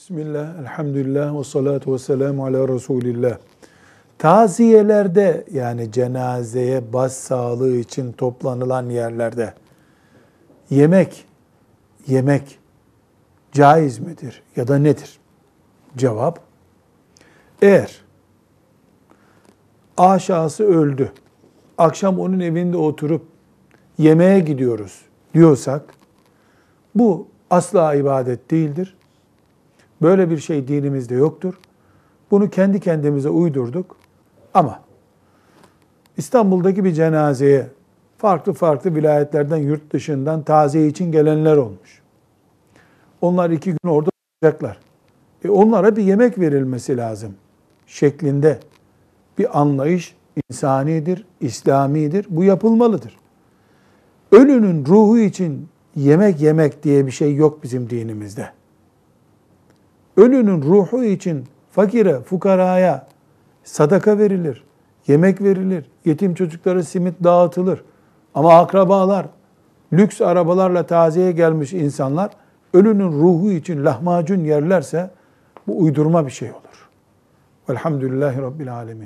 Bismillah, elhamdülillah ve salatu ve selamu ala Resulillah. Taziyelerde yani cenazeye bas sağlığı için toplanılan yerlerde yemek, yemek caiz midir ya da nedir? Cevap, eğer aşağısı öldü, akşam onun evinde oturup yemeğe gidiyoruz diyorsak, bu asla ibadet değildir. Böyle bir şey dinimizde yoktur. Bunu kendi kendimize uydurduk. Ama İstanbul'daki bir cenazeye farklı farklı vilayetlerden, yurt dışından taziye için gelenler olmuş. Onlar iki gün orada olacaklar. E onlara bir yemek verilmesi lazım şeklinde bir anlayış insanidir, İslamidir. Bu yapılmalıdır. Ölünün ruhu için yemek yemek diye bir şey yok bizim dinimizde. Ölünün ruhu için fakire, fukaraya sadaka verilir, yemek verilir, yetim çocuklara simit dağıtılır. Ama akrabalar, lüks arabalarla taziye gelmiş insanlar ölünün ruhu için lahmacun yerlerse bu uydurma bir şey olur. Velhamdülillahi Rabbil Alemin.